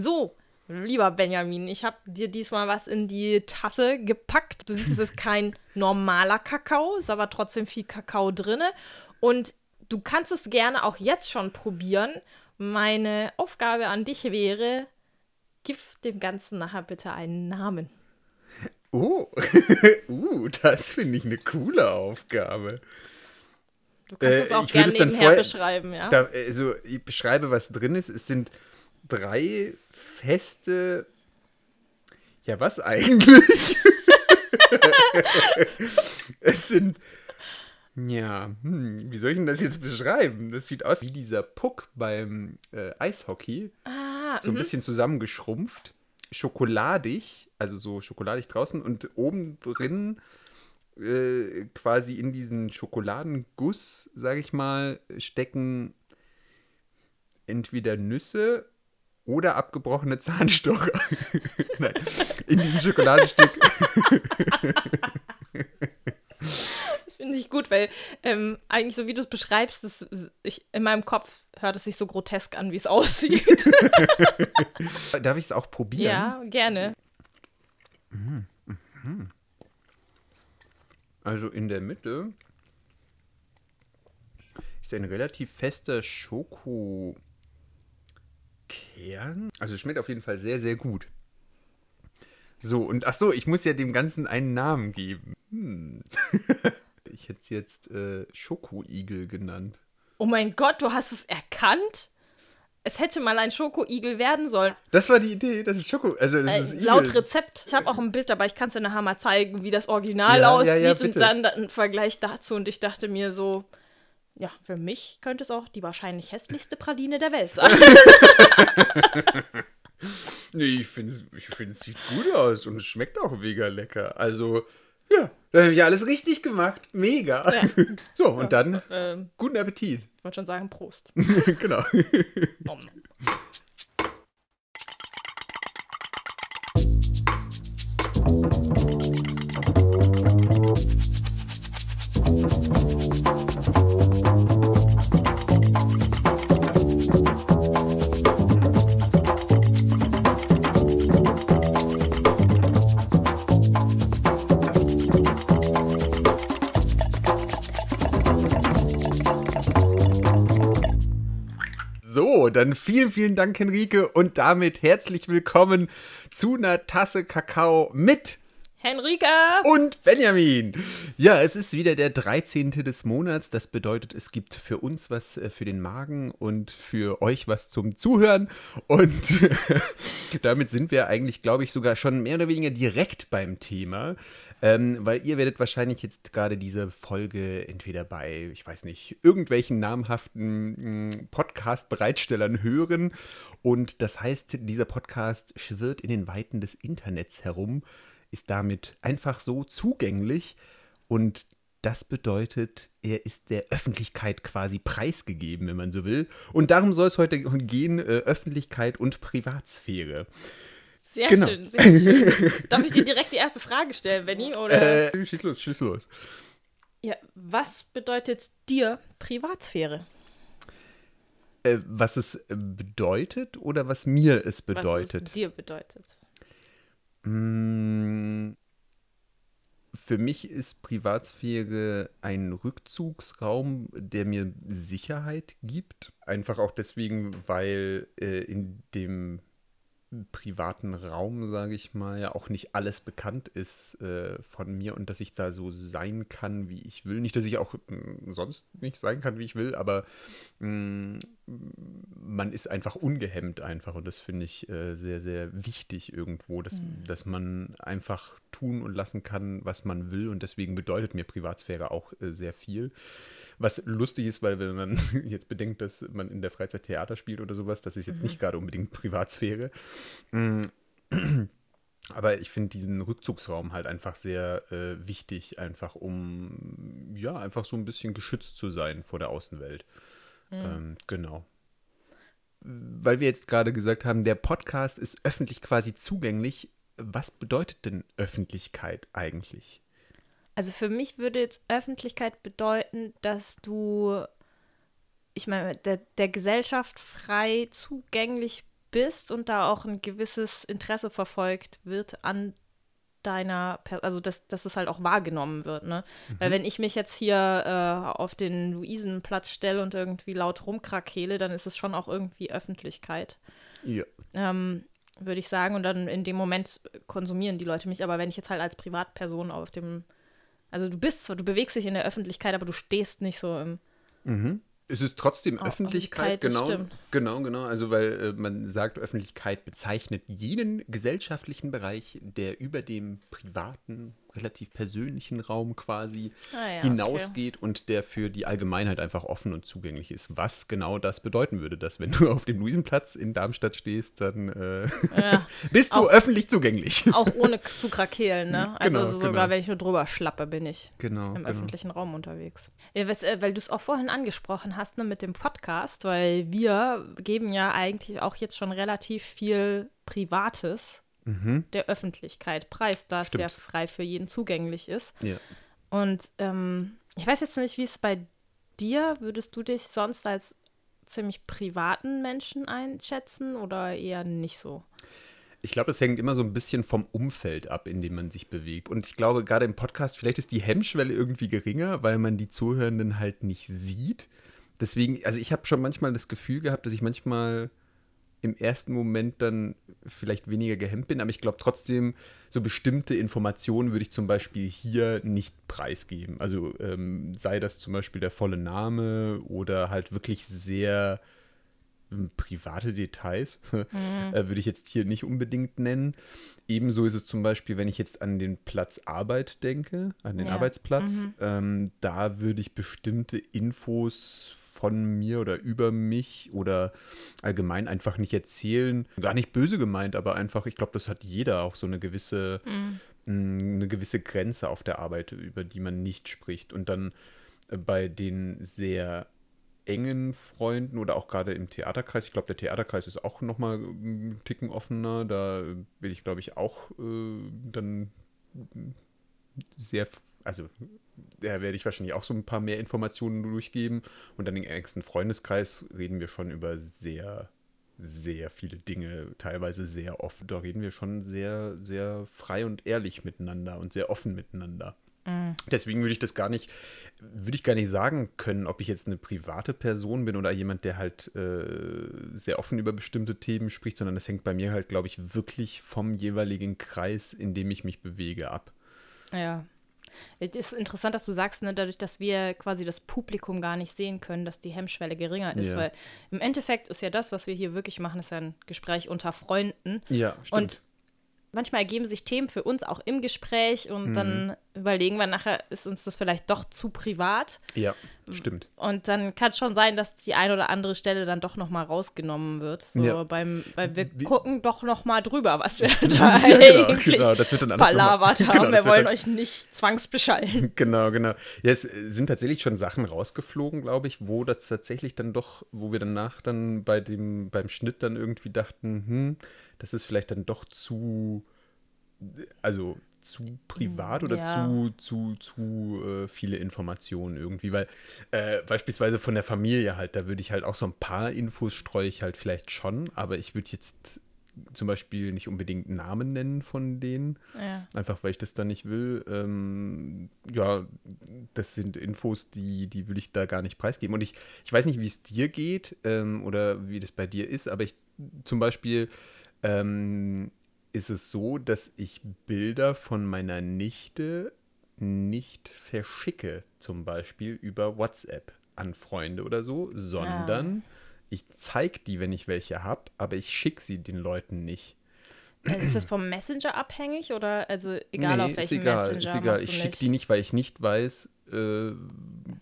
So, lieber Benjamin, ich habe dir diesmal was in die Tasse gepackt. Du siehst, es ist kein normaler Kakao, ist aber trotzdem viel Kakao drin. Und du kannst es gerne auch jetzt schon probieren. Meine Aufgabe an dich wäre, gib dem Ganzen nachher bitte einen Namen. Oh, uh, das finde ich eine coole Aufgabe. Du kannst Äh, es auch ich würde gerne es dann nebenher vorher- beschreiben, ja? Da, also, ich beschreibe, was drin ist. Es sind drei feste. Ja, was eigentlich? es sind. Ja, hm, wie soll ich denn das jetzt beschreiben? Das sieht aus wie dieser Puck beim äh, Eishockey. ah, So ein mhm. bisschen zusammengeschrumpft. Schokoladig, also so schokoladig draußen und oben drin äh, quasi in diesen Schokoladenguss, sage ich mal, stecken entweder Nüsse oder abgebrochene Zahnstocher. Nein, in diesem Schokoladenstück. Das finde ich gut, weil ähm, eigentlich so wie du es beschreibst, das, ich, in meinem Kopf hört es sich so grotesk an, wie es aussieht. Darf ich es auch probieren? ja, gerne. Also in der Mitte ist ein relativ fester Schokokern. Also es schmeckt auf jeden Fall sehr, sehr gut. So, und ach so, ich muss ja dem Ganzen einen Namen geben. Hm. ich hätte es jetzt äh, Schokoigel genannt. Oh mein Gott, du hast es erkannt? Es hätte mal ein Schokoigel werden sollen. Das war die Idee, das ist Schoko. Also das Äh, ist Igel. laut Rezept. Ich habe auch ein Bild dabei, ich kann es dir nachher mal zeigen, wie das Original Ja, ja, aussieht ja, und bitte. dann da- ein Vergleich dazu. Und ich dachte mir so, ja, für mich könnte es auch die wahrscheinlich hässlichste Praline der Welt sein. Nee, ich finde es ich find's sieht gut aus und es schmeckt auch mega lecker. Also, ja, dann habe ich alles richtig gemacht. Mega. Ja. So, und dann ähm, guten Appetit. ich wollte schon sagen, Prost. genau. Nom. So, dann vielen, vielen Dank, Henrike, und damit herzlich willkommen zu einer Tasse Kakao mit Henrika! und Benjamin. Ja, es ist wieder der 13. des Monats. Das bedeutet, es gibt für uns was äh, für den Magen und für euch was zum Zuhören. Und damit sind wir eigentlich, glaube ich, sogar schon mehr oder weniger direkt beim Thema. Ähm, weil ihr werdet wahrscheinlich jetzt gerade diese Folge entweder bei, ich weiß nicht, irgendwelchen namhaften mh, Podcast-Bereitstellern hören. Und das heißt, dieser Podcast schwirrt in den Weiten des Internets herum ist damit einfach so zugänglich und das bedeutet, er ist der Öffentlichkeit quasi preisgegeben, wenn man so will. Und darum soll es heute gehen, äh, Öffentlichkeit und Privatsphäre. Sehr Genau. schön, sehr schön. Darf ich dir direkt die erste Frage stellen, Benny? Oder? Äh, schieß los, schieß los. Ja, was bedeutet dir Privatsphäre? Äh, was es äh, bedeutet oder was mir es Was bedeutet? es dir bedeutet? Mm, Für mich ist Privatsphäre ein Rückzugsraum, der mir Sicherheit gibt. Einfach auch deswegen, weil äh, in dem privaten Raum, sage ich mal, ja auch nicht alles bekannt ist äh, von mir und dass ich da so sein kann, wie ich will. Nicht, dass ich auch mm, sonst nicht sein kann, wie ich will, aber mm, man ist einfach ungehemmt einfach und das finde ich äh, sehr, sehr wichtig irgendwo, dass, dass man einfach tun und lassen kann, was man will und deswegen bedeutet mir Privatsphäre auch äh, sehr viel. Was lustig ist, weil wenn man jetzt bedenkt, dass man in der Freizeit Theater spielt oder sowas, das ist jetzt nicht gerade unbedingt Privatsphäre. Mm. Aber ich finde diesen Rückzugsraum halt einfach sehr äh, wichtig, einfach um ja, einfach so ein bisschen geschützt zu sein vor der Außenwelt. Ähm, genau. Weil wir jetzt gerade gesagt haben, der Podcast ist öffentlich quasi zugänglich. Was bedeutet denn Öffentlichkeit eigentlich? Also für mich würde jetzt Öffentlichkeit bedeuten, dass du, ich meine, der, der Gesellschaft frei zugänglich bist und da auch ein gewisses Interesse verfolgt wird an deiner, per also dass, dass es halt auch wahrgenommen wird, ne? Mhm. Weil wenn ich mich jetzt hier äh, auf den Luisenplatz stelle und irgendwie laut rumkrakele, dann ist es schon auch irgendwie Öffentlichkeit. Ja. Ähm, würde ich sagen. Und dann in dem Moment konsumieren die Leute mich. Aber wenn ich jetzt halt als Privatperson auf dem, also du bist zwar, du bewegst dich in der Öffentlichkeit, aber du stehst nicht so im. Mhm. Es ist trotzdem oh, Öffentlichkeit, genau, genau, genau. Also weil äh, man sagt, Öffentlichkeit bezeichnet jenen gesellschaftlichen Bereich, der über dem privaten relativ persönlichen Raum quasi ah, ja, hinausgeht okay. und der für die Allgemeinheit einfach offen und zugänglich ist. Was genau das bedeuten würde, dass wenn du auf dem Luisenplatz in Darmstadt stehst, dann äh, ja. bist du auch, öffentlich zugänglich. Auch ohne zu krakehlen, ne? Also genau, sogar genau. wenn ich nur drüber schlappe, bin ich genau, im genau. öffentlichen Raum unterwegs. Ja, was, äh, weil du es auch vorhin angesprochen hast, ne, mit dem Podcast, weil wir geben ja eigentlich auch jetzt schon relativ viel Privates mhm. der Öffentlichkeit preis, da es ja frei für jeden zugänglich ist. Ja. Und ähm, ich weiß jetzt nicht, wie es bei dir, würdest du dich sonst als ziemlich privaten Menschen einschätzen oder eher nicht so? Ich glaube, es hängt immer so ein bisschen vom Umfeld ab, in dem man sich bewegt. Und ich glaube, gerade im Podcast, vielleicht ist die Hemmschwelle irgendwie geringer, weil man die Zuhörenden halt nicht sieht. Deswegen, also ich habe schon manchmal das Gefühl gehabt, dass ich manchmal im ersten Moment dann vielleicht weniger gehemmt bin, aber ich glaube trotzdem, so bestimmte Informationen würde ich zum Beispiel hier nicht preisgeben. Also ähm, sei das zum Beispiel der volle Name oder halt wirklich sehr ähm, private Details, mhm. äh, würde ich jetzt hier nicht unbedingt nennen. Ebenso ist es zum Beispiel, wenn ich jetzt an den Platz Arbeit denke, an den ja. Arbeitsplatz, mhm. ähm, da würde ich bestimmte Infos von mir oder über mich oder allgemein einfach nicht erzählen. Gar nicht böse gemeint, aber einfach, ich glaube, das hat jeder auch so eine gewisse, mhm. eine gewisse Grenze auf der Arbeit, über die man nicht spricht. Und dann äh, bei den sehr engen Freunden oder auch gerade im Theaterkreis. Ich glaube, der Theaterkreis ist auch nochmal einen Ticken offener. Da will ich, glaube ich, auch äh, dann sehr, also da werde ich wahrscheinlich auch so ein paar mehr Informationen durchgeben. Und dann im engsten Freundeskreis reden wir schon über sehr, sehr viele Dinge, teilweise sehr offen. Da reden wir schon sehr, sehr frei und ehrlich miteinander und sehr offen miteinander. Mhm. Deswegen würde ich das gar nicht, würde ich gar nicht sagen können, ob ich jetzt eine private Person bin oder jemand, der halt äh, sehr offen über bestimmte Themen spricht, sondern das hängt bei mir halt, glaube ich, wirklich vom jeweiligen Kreis, in dem ich mich bewege, ab. Ja, es ist interessant, dass du sagst, ne, dadurch, dass wir quasi das Publikum gar nicht sehen können, dass die Hemmschwelle geringer ist. Ja. Weil im Endeffekt ist ja das, was wir hier wirklich machen, ist ja ein Gespräch unter Freunden. Ja, stimmt. Und manchmal ergeben sich Themen für uns auch im Gespräch und mhm. dann überlegen wir nachher, ist uns das vielleicht doch zu privat. Ja, stimmt. Und dann kann es schon sein, dass die eine oder andere Stelle dann doch nochmal rausgenommen wird. So ja. beim, weil wir Wie? gucken doch nochmal drüber, was wir da ja, genau, eigentlich genau. Das wird dann alles palabert haben. Genau, wir wollen euch nicht zwangsbeschallen. Genau, genau. Ja, es sind tatsächlich schon Sachen rausgeflogen, glaube ich, wo das tatsächlich dann doch, wo wir danach dann bei dem, beim Schnitt dann irgendwie dachten, hm, das ist vielleicht dann doch zu, also zu privat oder ja. zu, zu, zu äh, viele Informationen irgendwie, weil äh, beispielsweise von der Familie halt, da würde ich halt auch so ein paar Infos streue ich halt vielleicht schon, aber ich würde jetzt zum Beispiel nicht unbedingt Namen nennen von denen, ja. einfach weil ich das da nicht will. Ähm, ja, das sind Infos, die, die will ich da gar nicht preisgeben. Und ich, ich weiß nicht, wie es dir geht ähm, oder wie das bei dir ist, aber ich zum Beispiel ähm, ist es so, dass ich Bilder von meiner Nichte nicht verschicke, zum Beispiel über WhatsApp an Freunde oder so, sondern ah. ich zeige die, wenn ich welche habe, aber ich schicke sie den Leuten nicht. Äh, ist das vom Messenger abhängig oder also egal nee, auf welchem ist egal, Messenger? Ist egal. Ich schicke die nicht, weil ich nicht weiß, äh,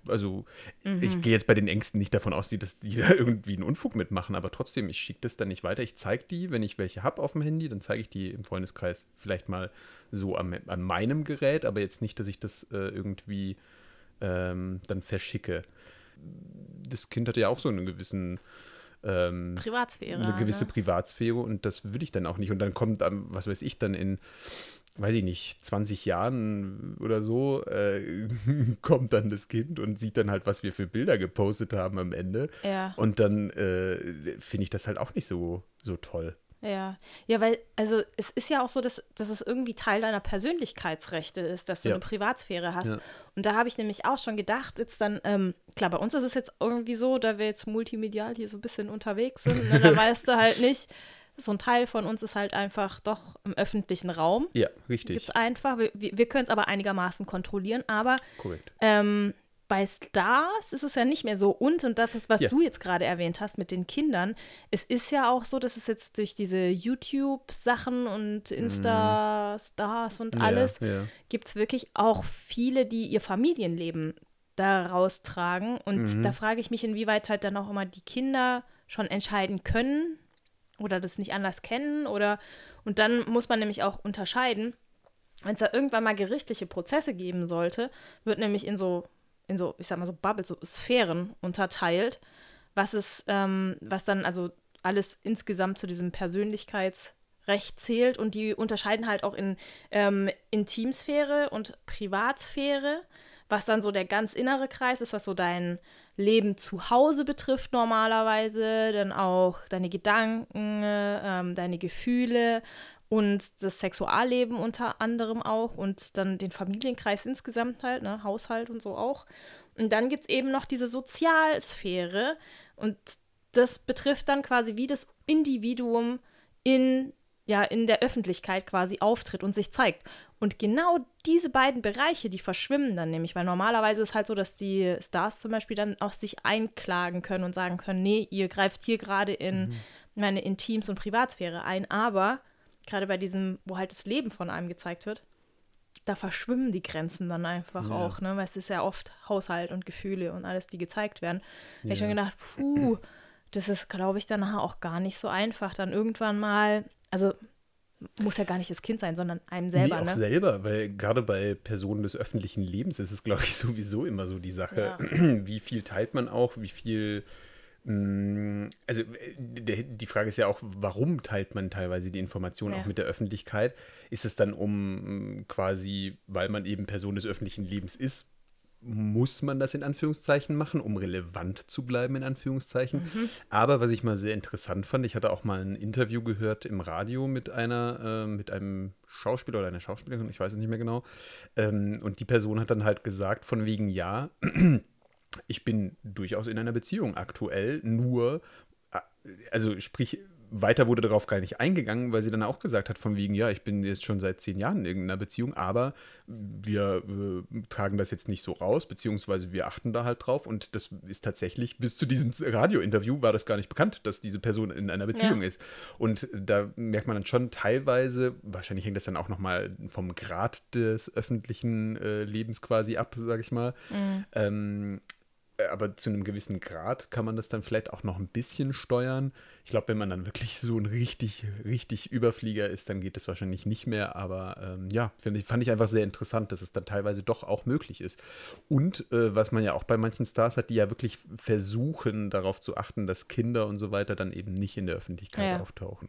also mhm. ich gehe jetzt bei den Ängsten nicht davon aus, dass die da irgendwie einen Unfug mitmachen, aber trotzdem, ich schicke das dann nicht weiter. Ich zeige die, wenn ich welche habe auf dem Handy, dann zeige ich die im Freundeskreis vielleicht mal so an, an meinem Gerät, aber jetzt nicht, dass ich das äh, irgendwie ähm, dann verschicke. Das Kind hat ja auch so einen gewissen ähm, Privatsphäre. Eine gewisse ne? Privatsphäre und das würde ich dann auch nicht. Und dann kommt, was weiß ich, dann in weiß ich nicht, 20 Jahren oder so, äh, kommt dann das Kind und sieht dann halt, was wir für Bilder gepostet haben am Ende. Ja. Und dann äh, finde ich das halt auch nicht so, so toll. Ja, ja, weil, also es ist ja auch so, dass, dass es irgendwie Teil deiner Persönlichkeitsrechte ist, dass du Ja. eine Privatsphäre hast. Ja. Und da habe ich nämlich auch schon gedacht, jetzt dann, ähm, klar, bei uns ist es jetzt irgendwie so, da wir jetzt multimedial hier so ein bisschen unterwegs sind, ne, da weißt du halt nicht, so ein Teil von uns ist halt einfach doch im öffentlichen Raum. Ja, richtig. es einfach. Wir, wir, wir können es aber einigermaßen kontrollieren, aber Korrekt. ähm, bei Stars ist es ja nicht mehr so. Und, und das ist, was Ja. du jetzt gerade erwähnt hast mit den Kindern, es ist ja auch so, dass es jetzt durch diese YouTube-Sachen und Insta-Stars und alles, Mhm. Ja, ja. gibt es wirklich auch viele, die ihr Familienleben daraus tragen. Und Mhm. da frage ich mich, inwieweit halt dann auch immer die Kinder schon entscheiden können oder das nicht anders kennen. Oder und dann muss man nämlich auch unterscheiden, wenn es da irgendwann mal gerichtliche Prozesse geben sollte, wird nämlich in so, in so, ich sag mal so Bubbles, so Sphären unterteilt, was es, ähm, was dann also alles insgesamt zu diesem Persönlichkeitsrecht zählt. Und die unterscheiden halt auch in ähm, Intimsphäre und Privatsphäre, was dann so der ganz innere Kreis ist, was so dein Leben zu Hause betrifft normalerweise, dann auch deine Gedanken, ähm, deine Gefühle und das Sexualleben unter anderem auch und dann den Familienkreis insgesamt halt, ne, Haushalt und so auch. Und dann gibt es eben noch diese Sozialsphäre und das betrifft dann quasi, wie das Individuum in, ja, in der Öffentlichkeit quasi auftritt und sich zeigt. Und genau diese beiden Bereiche, die verschwimmen dann nämlich, weil normalerweise ist halt so, dass die Stars zum Beispiel dann auch sich einklagen können und sagen können, nee, ihr greift hier gerade in meine Intims- und Privatsphäre ein, aber gerade bei diesem, wo halt das Leben von einem gezeigt wird, da verschwimmen die Grenzen dann einfach Ja. auch, ne? Weil es ist ja oft Haushalt und Gefühle und alles, die gezeigt werden. Da hab ich Ja. schon gedacht, puh, das ist, glaube ich, dann auch gar nicht so einfach, dann irgendwann mal, also muss ja gar nicht das Kind sein, sondern einem selber, nee, auch ne? selber, weil gerade bei Personen des öffentlichen Lebens ist es, glaube ich, sowieso immer so die Sache, wie viel teilt man auch, wie viel. Mh, Also äh, die Frage ist ja auch, warum teilt man teilweise die Informationen Ja. auch mit der Öffentlichkeit? Ist es dann um mh, quasi, weil man eben Person des öffentlichen Lebens ist, muss man das in Anführungszeichen machen, um relevant zu bleiben, in Anführungszeichen. Aber was ich mal sehr interessant fand, ich hatte auch mal ein Interview gehört im Radio mit einer, äh, mit einem Schauspieler oder einer Schauspielerin, ich weiß es nicht mehr genau. Ähm, und die Person hat dann halt gesagt, von wegen, ja, ich bin durchaus in einer Beziehung aktuell, nur, äh, also sprich, weiter wurde darauf gar nicht eingegangen, weil sie dann auch gesagt hat, von wegen, ja, ich bin jetzt schon seit zehn Jahren in irgendeiner Beziehung, aber wir äh, tragen das jetzt nicht so raus, beziehungsweise wir achten da halt drauf und das ist tatsächlich, bis zu diesem Radiointerview war das gar nicht bekannt, dass diese Person in einer Beziehung Ja. ist. Und da merkt man dann schon teilweise, wahrscheinlich hängt das dann auch nochmal vom Grad des öffentlichen äh, Lebens quasi ab, sage ich mal, ähm, äh, aber zu einem gewissen Grad kann man das dann vielleicht auch noch ein bisschen steuern. Ich glaube, wenn man dann wirklich so ein richtig, richtig Überflieger ist, dann geht das wahrscheinlich nicht mehr. Aber ähm, ja, ich, fand ich einfach sehr interessant, dass es dann teilweise doch auch möglich ist. Und äh, was man ja auch bei manchen Stars hat, die ja wirklich versuchen, darauf zu achten, dass Kinder und so weiter dann eben nicht in der Öffentlichkeit Ja. auftauchen.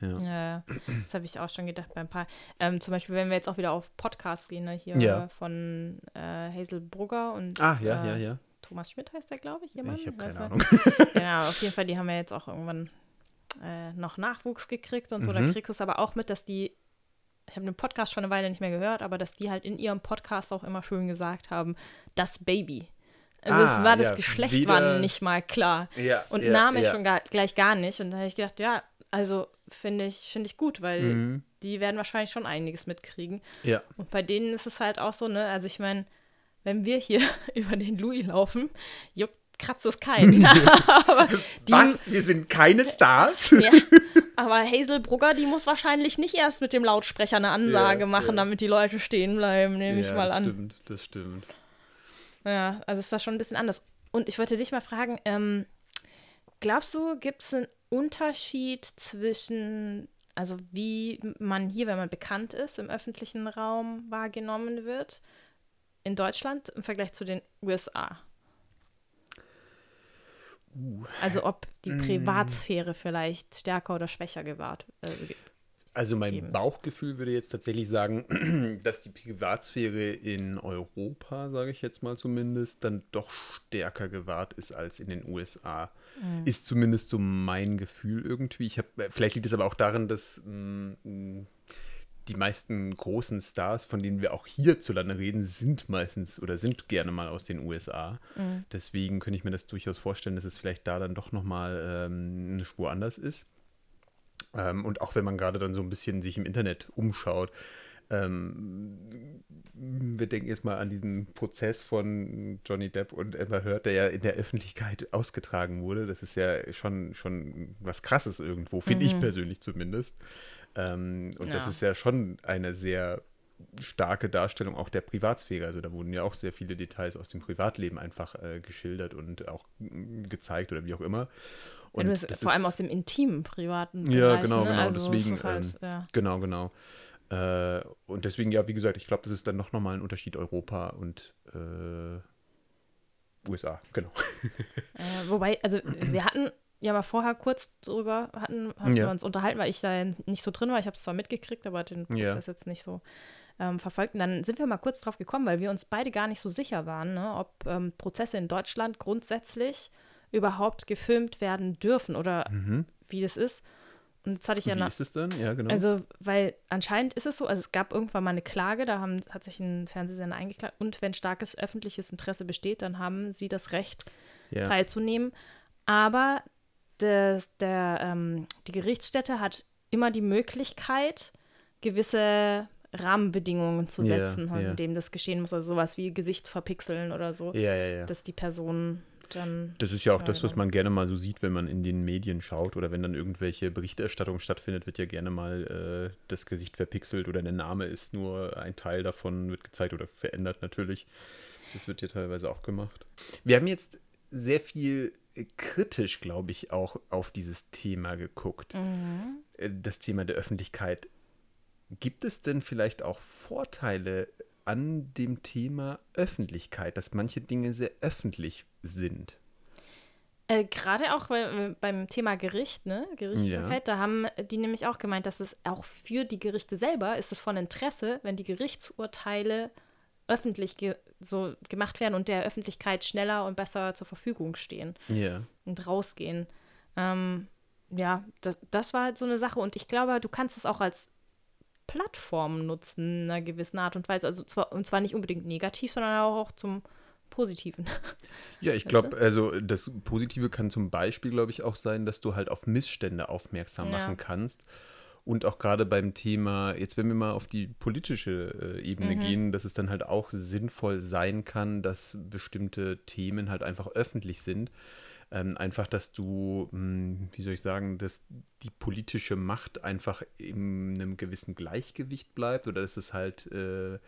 Ja. Ja, das habe ich auch schon gedacht bei ein paar. Ähm, zum Beispiel, wenn wir jetzt auch wieder auf Podcasts gehen, ne, hier Ja. von äh, Hazel Brugger und Ah, ja, äh, ja, ja. Thomas Schmidt heißt der, glaube ich, jemand. Ich habe keine? Ahnung. Genau, auf jeden Fall, die haben ja jetzt auch irgendwann äh, noch Nachwuchs gekriegt und so. Da Mhm. kriegst du es aber auch mit, dass die, ich habe den Podcast schon eine Weile nicht mehr gehört, aber dass die halt in ihrem Podcast auch immer schön gesagt haben, das Baby. Also es Ah, war das ja, Geschlecht wieder- war nicht mal klar. Ja, Und ja, Name ja. schon gar, gleich gar nicht. Und da habe ich gedacht, ja, also finde ich, finde ich gut, weil Mhm. die werden wahrscheinlich schon einiges mitkriegen. Ja. Und bei denen ist es halt auch so, ne, also ich meine, wenn wir hier über den Louis laufen, juckt, kratzt es keinen. die, Was? Wir sind keine Stars? Ja, aber Hazel Brugger, die muss wahrscheinlich nicht erst mit dem Lautsprecher eine Ansage Ja, machen, ja. damit die Leute stehen bleiben, nehme ich mal das an. stimmt, das stimmt. Ja, also ist das schon ein bisschen anders. Und ich wollte dich mal fragen, ähm, glaubst du, gibt es einen Unterschied zwischen, also wie man hier, wenn man bekannt ist, im öffentlichen Raum wahrgenommen wird, in Deutschland im Vergleich zu den USA? Also ob die Privatsphäre vielleicht stärker oder schwächer gewahrt äh, Also mein Bauchgefühl würde jetzt tatsächlich sagen, dass die Privatsphäre in Europa, sage ich jetzt mal zumindest, dann doch stärker gewahrt ist als in den USA. Mhm. Ist zumindest so mein Gefühl irgendwie. Ich hab, vielleicht liegt es aber auch darin, dass mh, mm, die meisten großen Stars, von denen wir auch hierzulande reden, sind meistens oder sind gerne mal aus den USA. Mhm. Deswegen könnte ich mir das durchaus vorstellen, dass es vielleicht da dann doch nochmal ähm, eine Spur anders ist. Ähm, und auch wenn man gerade dann so ein bisschen sich im Internet umschaut, ähm, wir denken jetzt mal an diesen Prozess von Johnny Depp und Amber Heard, der ja in der Öffentlichkeit ausgetragen wurde. Das ist ja schon, schon was Krasses irgendwo, finde mhm. ich persönlich zumindest. Ähm, und ja. das ist ja schon eine sehr starke Darstellung auch der Privatsphäre. Also da wurden ja auch sehr viele Details aus dem Privatleben einfach äh, geschildert und auch äh, gezeigt oder wie auch immer. Und ja, vor allem aus dem intimen, privaten Bereich. Ja, genau, ne? genau. Also deswegen, halt, ähm, ja. genau, genau. Äh, und deswegen, ja, wie gesagt, ich glaube, das ist dann noch nochmal ein Unterschied Europa und äh, USA, genau. Äh, wobei, also wir hatten ja mal vorher kurz drüber, hatten, hatten ja. wir uns unterhalten, weil ich da nicht so drin war. Ich habe es zwar mitgekriegt, aber den Prozess ja. jetzt nicht so ähm, verfolgt. Und dann sind wir mal kurz drauf gekommen, weil wir uns beide gar nicht so sicher waren, ne, ob ähm, Prozesse in Deutschland grundsätzlich überhaupt gefilmt werden dürfen oder mhm. wie das ist. Und jetzt hatte ich ja Wie ist es denn? Ja, genau. Also, weil anscheinend ist es so, also es gab irgendwann mal eine Klage, da haben, hat sich ein Fernsehsender eingeklagt und wenn starkes öffentliches Interesse besteht, dann haben sie das Recht, ja. teilzunehmen. Aber des, der, ähm, die Gerichtsstätte hat immer die Möglichkeit, gewisse Rahmenbedingungen zu setzen, ja, ja. in dem das geschehen muss. Also sowas wie Gesicht verpixeln oder so, ja, dass die Person dann. Das ist ja auch das, was man gerne mal so sieht, wenn man in den Medien schaut oder wenn dann irgendwelche Berichterstattung stattfindet, wird ja gerne mal äh, das Gesicht verpixelt oder der Name ist nur ein Teil davon, wird gezeigt oder verändert natürlich. Das wird ja teilweise auch gemacht. Wir haben jetzt sehr viel kritisch, glaube ich, auch auf dieses Thema geguckt. Mhm. Äh, das Thema der Öffentlichkeit. Gibt es denn vielleicht auch Vorteile an dem Thema Öffentlichkeit, dass manche Dinge sehr öffentlich sind? Äh, Gerade auch bei, beim Thema Gericht, ne, Gerichtsbarkeit, ja. da haben die nämlich auch gemeint, dass es auch für die Gerichte selber ist es von Interesse, wenn die Gerichtsurteile öffentlich ge so gemacht werden und der Öffentlichkeit schneller und besser zur Verfügung stehen yeah. und rausgehen. Ähm, ja, das, das war halt so eine Sache und ich glaube, du kannst es auch als Plattform nutzen in einer gewissen Art und Weise. Also zwar, und zwar nicht unbedingt negativ, sondern auch zum Positiven. Ja, ich glaube, also das Positive kann zum Beispiel, glaube ich, auch sein, dass du halt auf Missstände aufmerksam ja. machen kannst und auch gerade beim Thema, jetzt wenn wir mal auf die politische äh, Ebene mhm. gehen, dass es dann halt auch sinnvoll sein kann, dass bestimmte Themen halt einfach öffentlich sind. Ähm, einfach, dass du, mh, hm, wie soll ich sagen, dass die politische Macht einfach in einem gewissen Gleichgewicht bleibt oder dass es halt äh,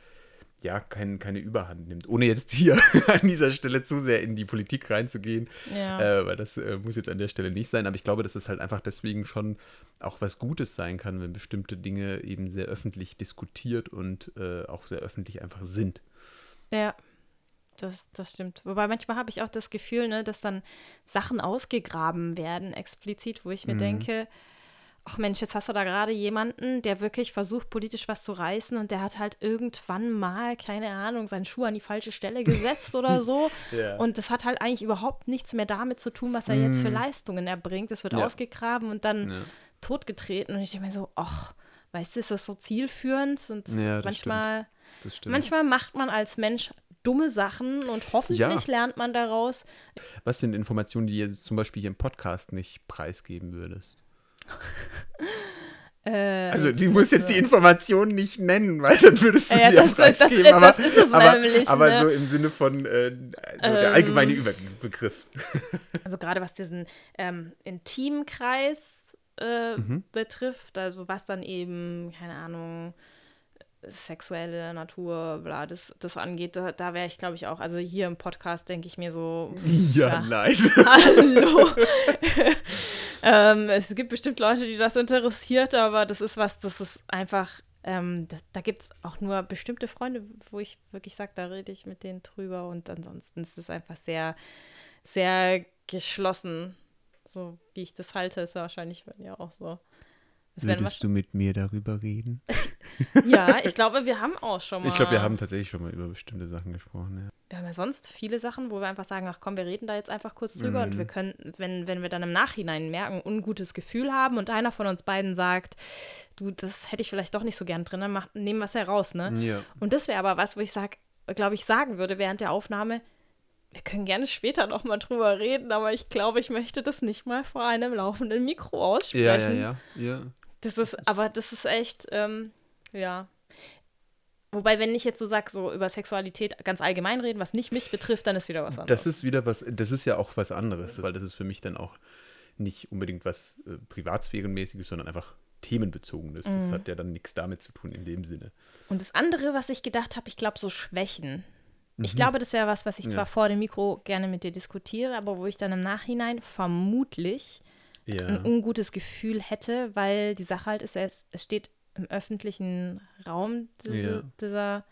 ja, kein, keine Überhand nimmt. Ohne jetzt hier an dieser Stelle zu sehr in die Politik reinzugehen, ja. äh, weil das äh, muss jetzt an der Stelle nicht sein. Aber ich glaube, dass es halt einfach deswegen schon auch was Gutes sein kann, wenn bestimmte Dinge eben sehr öffentlich diskutiert und äh, auch sehr öffentlich einfach sind. Ja, das, das stimmt. Wobei manchmal habe ich auch das Gefühl, ne, dass dann Sachen ausgegraben werden, explizit, wo ich mir mhm. denke, ach Mensch, jetzt hast du da gerade jemanden, der wirklich versucht, politisch was zu reißen und der hat halt irgendwann mal, keine Ahnung, seinen Schuh an die falsche Stelle gesetzt oder so. ja. Und das hat halt eigentlich überhaupt nichts mehr damit zu tun, was er mm. jetzt für mhm. Leistungen erbringt. Es wird ja. ausgegraben und dann ja. totgetreten. Und ich denke mir so, ach, weißt du, ist das so zielführend? Und ja, manchmal, manchmal macht man als Mensch dumme Sachen und hoffentlich lernt man daraus. Was sind Informationen, die ihr zum Beispiel hier im Podcast nicht preisgeben würdest? Äh, also, du musst jetzt die Information nicht nennen, weil dann würdest du ja, sie ja preisgeben. Das, aber, das ist es aber, nämlich. Aber ne? so im Sinne von äh, so ähm, der allgemeine Überbegriff. Also gerade was diesen ähm, Intimkreis äh, mhm. betrifft, also was dann eben, keine Ahnung, sexuelle Natur, bla, das, das angeht, da, da wäre ich, glaube ich, auch, also hier im Podcast denke ich mir so. Ja, ja nein. Hallo. ähm, es gibt bestimmt Leute, die das interessiert, aber das ist was, das ist einfach, ähm, das, da gibt es auch nur bestimmte Freunde, wo ich wirklich sage, da rede ich mit denen drüber und ansonsten ist es einfach sehr, sehr geschlossen. So wie ich das halte, ist wahrscheinlich bei dir auch so. Würdest du mit mir darüber reden? Ja, ich glaube, wir haben auch schon mal. Ich glaube, wir haben tatsächlich schon mal über bestimmte Sachen gesprochen. Ja. Wir haben ja sonst viele Sachen, wo wir einfach sagen, ach komm, wir reden da jetzt einfach kurz drüber und Mhm. wir können, wenn, wenn wir dann im Nachhinein merken, ungutes Gefühl haben und einer von uns beiden sagt, du, das hätte ich vielleicht doch nicht so gern drin, dann mach, nehmen wir es heraus, ne? Ja. Und das wäre aber was, wo ich sag, glaube ich, sagen würde während der Aufnahme, wir können gerne später noch mal drüber reden, aber ich glaube, ich möchte das nicht mal vor einem laufenden Mikro aussprechen. Ja, ja, ja. ja. Das ist, aber das ist echt, ähm, ja. Wobei, wenn ich jetzt so sage, so über Sexualität ganz allgemein reden, was nicht mich betrifft, dann ist wieder was anderes. Das ist wieder was, das ist ja auch was anderes, weil das ist für mich dann auch nicht unbedingt was äh, Privatsphärenmäßiges, sondern einfach themenbezogenes. Mhm. Das hat ja dann nichts damit zu tun in dem Sinne. Und das andere, was ich gedacht habe, ich glaube, so Schwächen. Ich glaube, das wäre was, was ich Ja. zwar vor dem Mikro gerne mit dir diskutiere, aber wo ich dann im Nachhinein vermutlich Ja. ein ungutes Gefühl hätte, weil die Sache halt ist, es, es steht im öffentlichen Raum, diese, Ja. dieser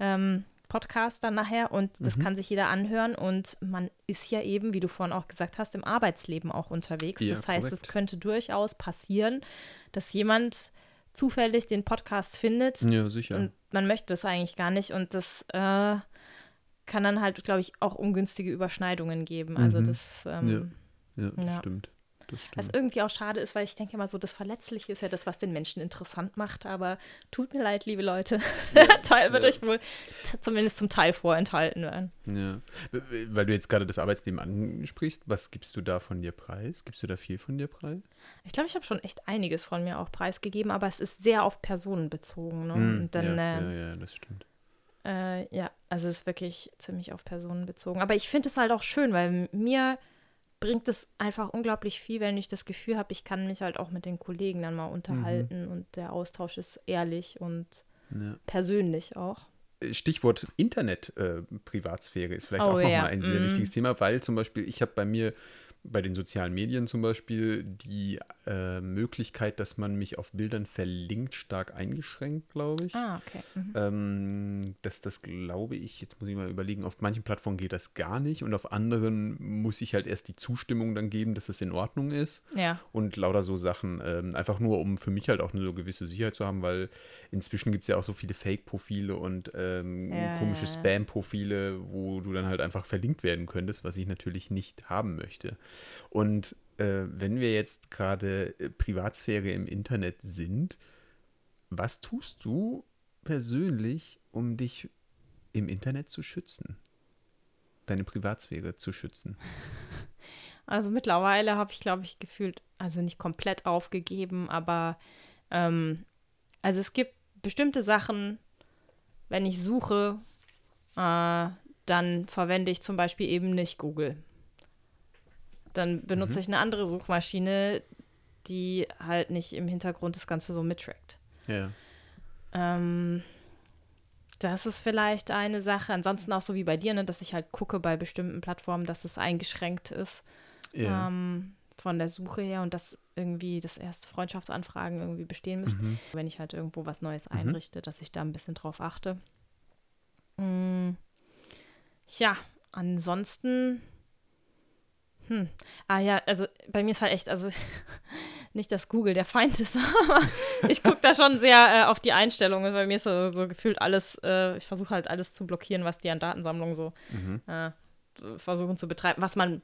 ähm, Podcast dann nachher und Mhm. das kann sich jeder anhören und man ist ja eben, wie du vorhin auch gesagt hast, im Arbeitsleben auch unterwegs. Ja, das heißt, es korrekt. könnte durchaus passieren, dass jemand zufällig den Podcast findet ja, sicher. und man möchte das eigentlich gar nicht und das äh, kann dann halt, glaube ich, auch ungünstige Überschneidungen geben. Also Mhm. das ähm, ja, das ja. stimmt. Was irgendwie auch schade ist, weil ich denke mal so, das Verletzliche ist ja das, was den Menschen interessant macht. Aber tut mir leid, liebe Leute. Der Teil wird ja. euch wohl zumindest zum Teil vorenthalten werden. Ja. Weil du jetzt gerade das Arbeitsleben ansprichst, was gibst du da von dir preis? Gibst du da viel von dir preis? Ich glaube, ich habe schon echt einiges von mir auch preisgegeben, aber es ist sehr auf Personen bezogen. Ne? Hm, dann, ja, ähm, ja, ja, das stimmt. Äh, ja, also es ist wirklich ziemlich auf Personen bezogen. Aber ich finde es halt auch schön, weil mir bringt es einfach unglaublich viel, wenn ich das Gefühl habe, ich kann mich halt auch mit den Kollegen dann mal unterhalten und der Austausch ist ehrlich und Ja. persönlich auch. Stichwort Internet-Privatsphäre ist vielleicht Oh, auch nochmal ja. ein sehr Mhm. wichtiges Thema, weil zum Beispiel, ich habe bei mir bei den sozialen Medien zum Beispiel die äh, Möglichkeit, dass man mich auf Bildern verlinkt, stark eingeschränkt, glaube ich. Ah, okay. Mhm. Ähm, dass das glaube ich, jetzt muss ich mal überlegen, auf manchen Plattformen geht das gar nicht und auf anderen muss ich halt erst die Zustimmung dann geben, dass es in Ordnung ist Ja, und lauter so Sachen, ähm, einfach nur, um für mich halt auch eine so gewisse Sicherheit zu haben, weil inzwischen gibt es ja auch so viele Fake-Profile und ähm, Ja, komische ja, ja. Spam-Profile, wo du dann halt einfach verlinkt werden könntest, was ich natürlich nicht haben möchte. Und äh, wenn wir jetzt gerade äh, Privatsphäre im Internet sind, was tust du persönlich, um dich im Internet zu schützen? Deine Privatsphäre zu schützen? also mittlerweile habe ich, glaube ich, gefühlt, also nicht komplett aufgegeben, aber ähm, also es gibt bestimmte Sachen, wenn ich suche, äh, dann verwende ich zum Beispiel eben nicht Google. Dann benutze Mhm. ich eine andere Suchmaschine, die halt nicht im Hintergrund das Ganze so mittrackt. Ja. Ähm, das ist vielleicht eine Sache. Ansonsten auch so wie bei dir, ne, dass ich halt gucke bei bestimmten Plattformen, dass es eingeschränkt ist Ja. ähm, von der Suche her und dass irgendwie das erst Freundschaftsanfragen irgendwie bestehen müssen. Mhm. Wenn ich halt irgendwo was Neues einrichte, dass ich da ein bisschen drauf achte. Mm, ja, ansonsten. Hm. Ah ja, also bei mir ist halt echt, also nicht, dass Google der Feind ist, aber ich gucke da schon sehr äh, auf die Einstellungen. Bei mir ist so, so gefühlt alles, äh, ich versuche halt alles zu blockieren, was die an Datensammlung so Mhm. äh, versuchen zu betreiben, was man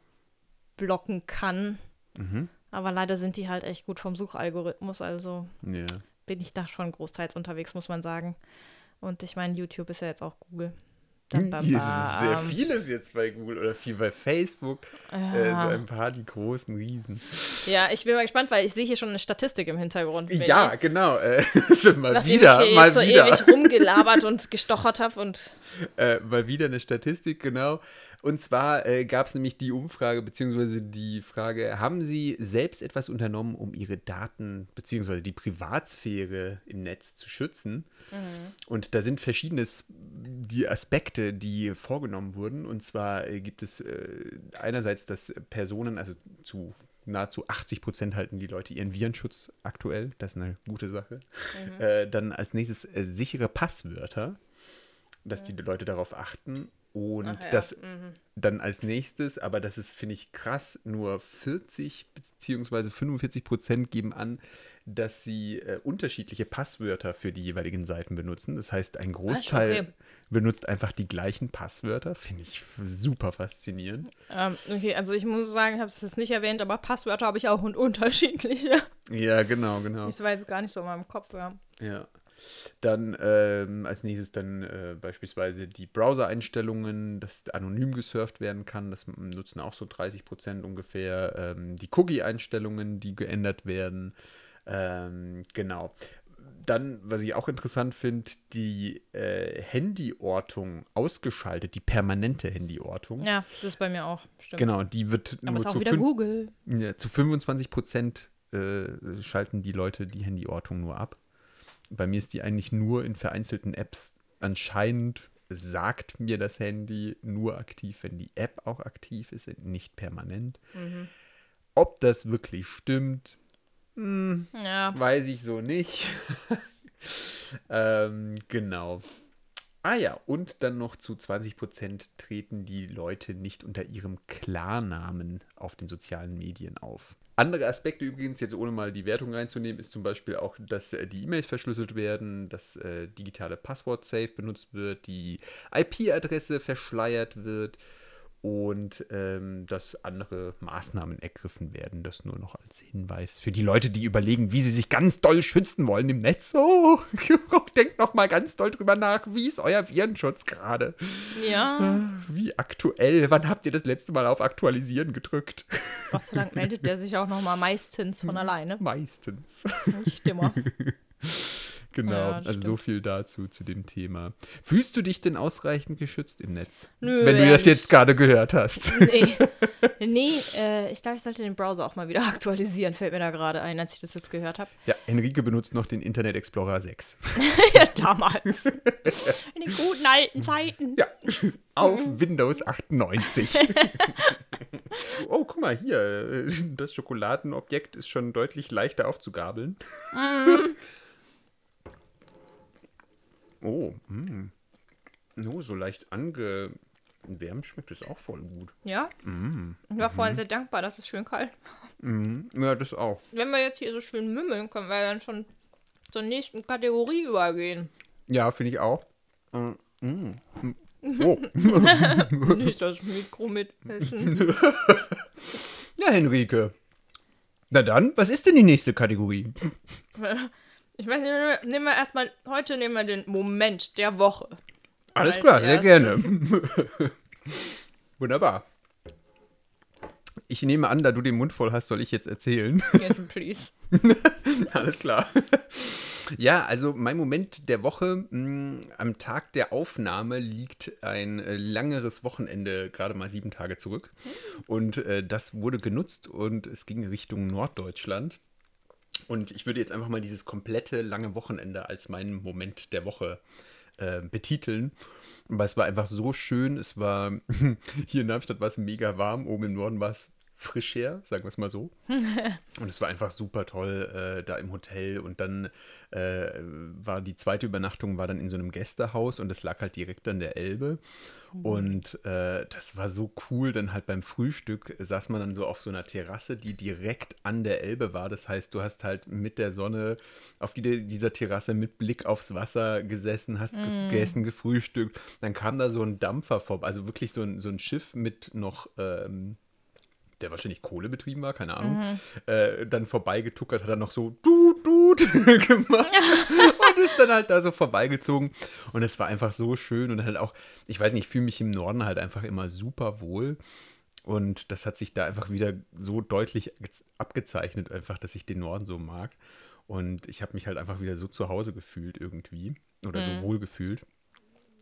blocken kann. Mhm. Aber leider sind die halt echt gut vom Suchalgorithmus, also Ja. bin ich da schon großteils unterwegs, muss man sagen. Und ich meine, YouTube ist ja jetzt auch Google. Hier ist sehr vieles jetzt bei Google oder viel bei Facebook. Äh, so Ja. ein paar die großen Riesen. ja, ich bin mal gespannt, weil ich sehe hier schon eine Statistik im Hintergrund. Benni. Ja, genau. Äh, also mal Nachdem wieder, ich hier mal so wieder. ewig rumgelabert und gestochert habe und Äh, mal wieder eine Statistik, genau. Und zwar äh, gab es nämlich die Umfrage, beziehungsweise die Frage, haben Sie selbst etwas unternommen, um Ihre Daten, beziehungsweise die Privatsphäre im Netz zu schützen? Und da sind verschiedene die Aspekte, die vorgenommen wurden. Und zwar äh, gibt es äh, einerseits, dass Personen, also zu nahezu 80 Prozent halten die Leute ihren Virenschutz aktuell. Das ist eine gute Sache. Äh, dann als nächstes äh, sichere Passwörter, dass die Leute darauf achten. Und Ach ja, das mhm. dann als nächstes, aber das ist, finde ich, krass, nur 40 bzw. 45 Prozent geben an, dass sie äh, unterschiedliche Passwörter für die jeweiligen Seiten benutzen. Das heißt, ein Großteil okay. benutzt einfach die gleichen Passwörter. Finde ich super faszinierend. Ähm, okay, also ich muss sagen, ich habe es jetzt nicht erwähnt, aber Passwörter habe ich auch und unterschiedliche. Ja, genau, genau. Das war jetzt gar nicht so in meinem Kopf, ja. Ja. Dann ähm, als nächstes dann äh, beispielsweise die Browser-Einstellungen, dass anonym gesurft werden kann. Das nutzen auch so 30 Prozent ungefähr. Ähm, die Cookie-Einstellungen, die geändert werden. Ähm, genau. Dann, was ich auch interessant finde, die äh, Handyortung ausgeschaltet, die permanente Handyortung. Ja, das ist bei mir auch, stimmt. Genau, die wird Aber nur ist auch zu, wieder Google. ja, zu 25 Prozent äh, schalten die Leute die Handyortung nur ab. Bei mir ist die eigentlich nur in vereinzelten Apps. Anscheinend sagt mir das Handy nur aktiv, wenn die App auch aktiv ist, nicht permanent. Mhm. Ob das wirklich stimmt, Ja, weiß ich so nicht. ähm, genau. Ah ja, und dann noch zu 20% treten die Leute nicht unter ihrem Klarnamen auf den sozialen Medien auf. Andere Aspekte übrigens, jetzt ohne mal die Wertung reinzunehmen, ist zum Beispiel auch, dass äh, die E-Mails verschlüsselt werden, dass äh, digitale Passwort-Safe benutzt wird, die IP-Adresse verschleiert wird und ähm, dass andere Maßnahmen ergriffen werden. Das nur noch als Hinweis für die Leute, die überlegen, wie sie sich ganz doll schützen wollen im Netz. Oh, denkt noch mal ganz doll drüber nach, wie ist euer Virenschutz gerade? ja. Wie aktuell? Wann habt ihr das letzte Mal auf Aktualisieren gedrückt? Gott sei Dank meldet der sich auch noch mal meistens von alleine. Meistens. Nicht immer. Genau, Ja, also so stimmt. viel dazu zu dem Thema. Fühlst du dich denn ausreichend geschützt im Netz? Nö, Wenn du das jetzt gerade gehört hast. Nee, nee äh, ich glaube, ich sollte den Browser auch mal wieder aktualisieren, fällt mir da gerade ein, als ich das jetzt gehört habe. Ja, Enrique benutzt noch den Internet Explorer 6. ja, damals. In den guten alten Zeiten. Ja, auf Windows 98. oh, guck mal hier, äh, das Schokoladenobjekt ist schon deutlich leichter aufzugabeln. Oh, mm. oh, so leicht angewärmt schmeckt es auch voll gut. Ja? Ich war vorhin sehr dankbar, dass es schön kalt Mhm. Ja, das auch. Wenn wir jetzt hier so schön mümmeln, können wir dann schon zur nächsten Kategorie übergehen. Ja, finde ich auch. Äh, mm. Oh, Nicht das Mikro mitessen. ja, Henrike. Na dann, was ist denn die nächste Kategorie? Ich weiß nicht, nehmen wir erstmal, heute nehmen wir den Moment der Woche. Alles klar, sehr gerne. Wunderbar. Ich nehme an, da du den Mund voll hast, soll ich jetzt erzählen. Yes, please. Alles klar. Ja, also mein Moment der Woche, mh, am Tag der Aufnahme liegt ein äh, langeres Wochenende, gerade mal sieben Tage zurück. Und äh, das wurde genutzt und es ging Richtung Norddeutschland. Und ich würde jetzt einfach mal dieses komplette lange Wochenende als meinen Moment der Woche äh, betiteln. Weil es war einfach so schön. Es war, hier in Darmstadt war es mega warm, oben im Norden war es frischer, sagen wir es mal so. Und es war einfach super toll äh, da im Hotel. Und dann äh, war die zweite Übernachtung war dann in so einem Gästehaus und es lag halt direkt an der Elbe. Und äh, das war so cool. Dann halt beim Frühstück saß man dann so auf so einer Terrasse, die direkt an der Elbe war. Das heißt, du hast halt mit der Sonne auf die, dieser Terrasse mit Blick aufs Wasser gesessen, hast ge gegessen, gefrühstückt. Dann kam da so ein Dampfer vorbei, also wirklich so ein, so ein Schiff mit noch. Ähm, der wahrscheinlich Kohle betrieben war, keine Ahnung, äh, dann vorbeigetuckert, hat er noch so Dut, Dut gemacht und ist dann halt da so vorbeigezogen. Und es war einfach so schön und halt auch, ich weiß nicht, ich fühle mich im Norden halt einfach immer super wohl. Und das hat sich da einfach wieder so deutlich abgezeichnet, einfach, dass ich den Norden so mag. Und ich habe mich halt einfach wieder so zu Hause gefühlt irgendwie oder so wohl gefühlt.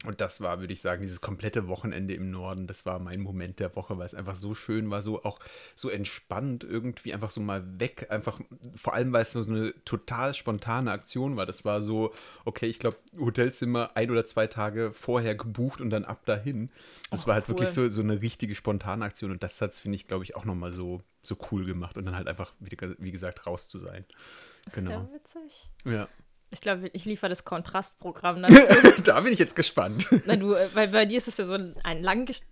Und das war, würde ich sagen, dieses komplette Wochenende im Norden, das war mein Moment der Woche, weil es einfach so schön war, so auch so entspannt irgendwie, einfach so mal weg, einfach, vor allem, weil es so eine total spontane Aktion war. Das war so, okay, ich glaube, Hotelzimmer ein oder zwei Tage vorher gebucht und dann ab dahin. Das Och, war halt cool. wirklich so, so eine richtige spontane Aktion und das hat es, finde ich, glaube ich, auch nochmal so, so cool gemacht und dann halt einfach, wie, wie gesagt, raus zu sein. Genau. Ja, witzig. Ja. Ich glaube, ich liefere das Kontrastprogramm dazu. da bin ich jetzt gespannt. Na, du, äh, weil bei dir ist es ja so ein, langgest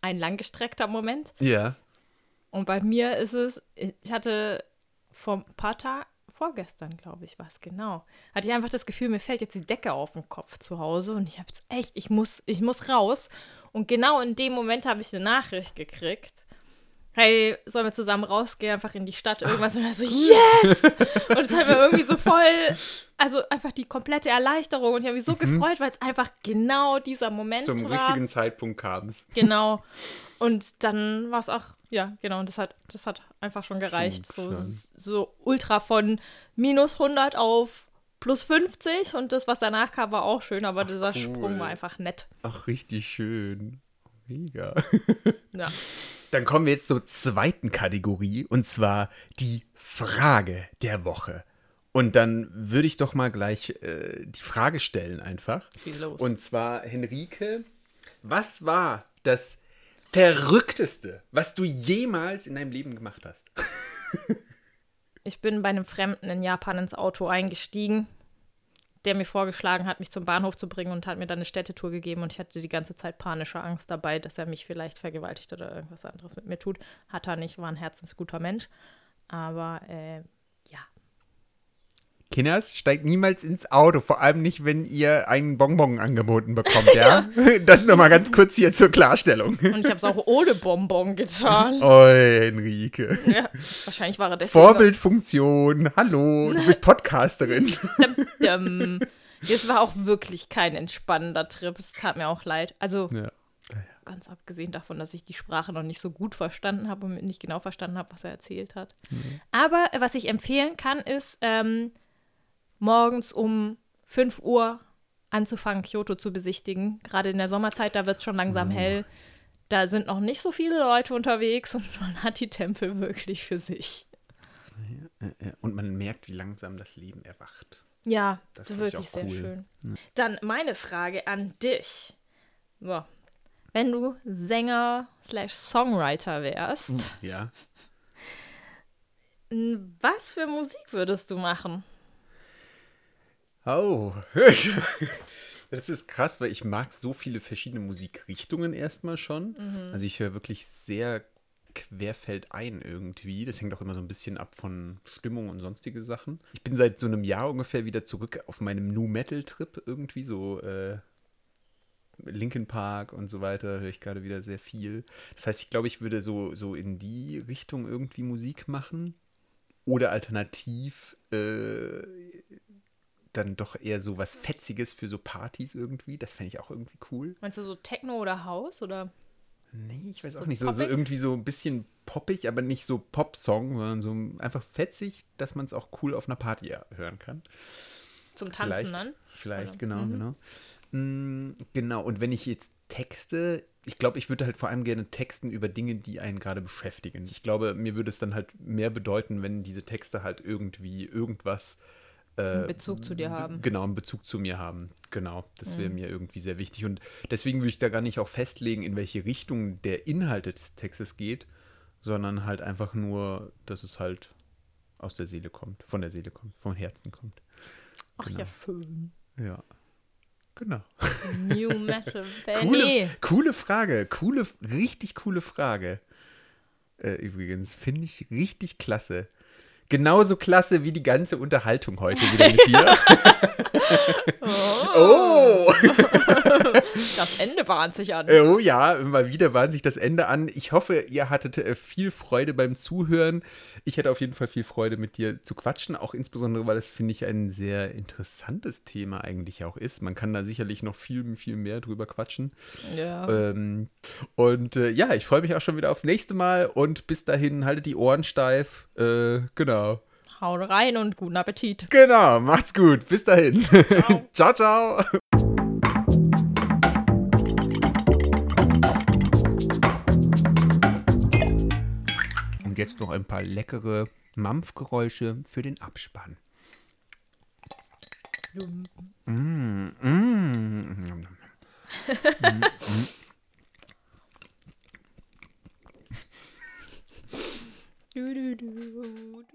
ein langgestreckter Moment. Ja. Und bei mir ist es, ich hatte vor ein paar Tagen, vorgestern, glaube ich, war es genau, hatte ich einfach das Gefühl, mir fällt jetzt die Decke auf den Kopf zu Hause und ich habe echt, ich muss, ich muss raus. Und genau in dem Moment habe ich eine Nachricht gekriegt. Hey, sollen wir zusammen rausgehen, einfach in die Stadt, irgendwas? Und er so, yes! Und es hat mir irgendwie so voll, also einfach die komplette Erleichterung. Und ich habe mich so mhm. gefreut, weil es einfach genau dieser Moment Zum war. Zum richtigen Zeitpunkt kam es. Genau. Und dann war es auch ja, genau, und das hat, das hat einfach schon gereicht. So, so ultra von minus 100 auf plus 50 und das, was danach kam, war auch schön, aber Ach, dieser cool. Sprung war einfach nett. Ach, richtig schön. Mega. ja. Dann kommen wir jetzt zur zweiten Kategorie und zwar die Frage der Woche. Und dann würde ich doch mal gleich äh, die Frage stellen einfach. Schieß los. Und zwar, Henrike, was war das Verrückteste, was du jemals in deinem Leben gemacht hast? ich bin bei einem Fremden in Japan ins Auto eingestiegen, der mir vorgeschlagen hat, mich zum Bahnhof zu bringen und hat mir dann eine Städtetour gegeben und ich hatte die ganze Zeit panische Angst dabei, dass er mich vielleicht vergewaltigt oder irgendwas anderes mit mir tut. Hat er nicht, war ein herzensguter Mensch. Aber äh, Kinders, steigt niemals ins Auto, vor allem nicht, wenn ihr einen Bonbon angeboten bekommt, ja? das nur mal ganz kurz hier zur Klarstellung. Und ich habe es auch ohne Bonbon getan. Oi, Henrike. Ja, wahrscheinlich war er deswegen. Vorbildfunktion, hallo, du bist Podcasterin. es war auch wirklich kein entspannender Trip, es tat mir auch leid. Also, ja. ganz abgesehen davon, dass ich die Sprache noch nicht so gut verstanden habe und nicht genau verstanden habe, was er erzählt hat. Mhm. Aber was ich empfehlen kann, ist, ähm, morgens um 5 Uhr anzufangen, Kyoto zu besichtigen. Gerade in der Sommerzeit, da wird es schon langsam oh. hell. Da sind noch nicht so viele Leute unterwegs und man hat die Tempel wirklich für sich. Und man merkt, wie langsam das Leben erwacht. Ja, das ist wirklich sehr cool. schön. Dann meine Frage an dich. So. Wenn du Sänger slash Songwriter wärst, ja. was für Musik würdest du machen? Oh. Das ist krass, weil ich mag so viele verschiedene Musikrichtungen erstmal schon. Mhm. Also ich höre wirklich sehr querfeldein irgendwie. Das hängt auch immer so ein bisschen ab von Stimmung und sonstige Sachen. Ich bin seit so einem Jahr ungefähr wieder zurück auf meinem Nu Metal Trip irgendwie so äh, Linkin Park und so weiter höre ich gerade wieder sehr viel. Das heißt, ich glaube, ich würde so so in die Richtung irgendwie Musik machen oder alternativ äh, dann doch eher so was Fetziges für so Partys irgendwie. Das fände ich auch irgendwie cool. Meinst du so Techno oder Haus oder? Nee, ich weiß so auch nicht. So, so, irgendwie so ein bisschen poppig, aber nicht so Pop-Song, sondern so einfach fetzig, dass man es auch cool auf einer Party hören kann. Zum Tanzen vielleicht, dann? Vielleicht, oder? genau, mhm. genau. Mhm, genau, und wenn ich jetzt texte, ich glaube, ich würde halt vor allem gerne texten über Dinge, die einen gerade beschäftigen. Ich glaube, mir würde es dann halt mehr bedeuten, wenn diese Texte halt irgendwie irgendwas äh, Bezug zu dir haben. Genau, einen Bezug zu mir haben. Genau, das wäre mhm. mir irgendwie sehr wichtig. Und deswegen würde ich da gar nicht auch festlegen, in welche Richtung der Inhalt des Textes geht, sondern halt einfach nur, dass es halt aus der Seele kommt, von der Seele kommt, vom Herzen kommt. Ach genau. ja, schön. Ja. Genau. New Metal coole, coole Frage. Coole, richtig coole Frage. Äh, übrigens, finde ich richtig klasse genauso klasse wie die ganze Unterhaltung heute wieder mit dir. oh. oh. Das Ende bahnt sich an. Oh ja, mal wieder bahnt sich das Ende an. Ich hoffe, ihr hattet äh, viel Freude beim Zuhören. Ich hatte auf jeden Fall viel Freude, mit dir zu quatschen, auch insbesondere, weil es, finde ich, ein sehr interessantes Thema eigentlich auch ist. Man kann da sicherlich noch viel, viel mehr drüber quatschen. Ja. Ähm, und äh, ja, ich freue mich auch schon wieder aufs nächste Mal und bis dahin haltet die Ohren steif. Äh, genau. Haut rein und guten Appetit. Genau, macht's gut. Bis dahin. Ciao, ciao. ciao. Und jetzt noch ein paar leckere Mampfgeräusche für den Abspann. Mm, mm. mm, mm.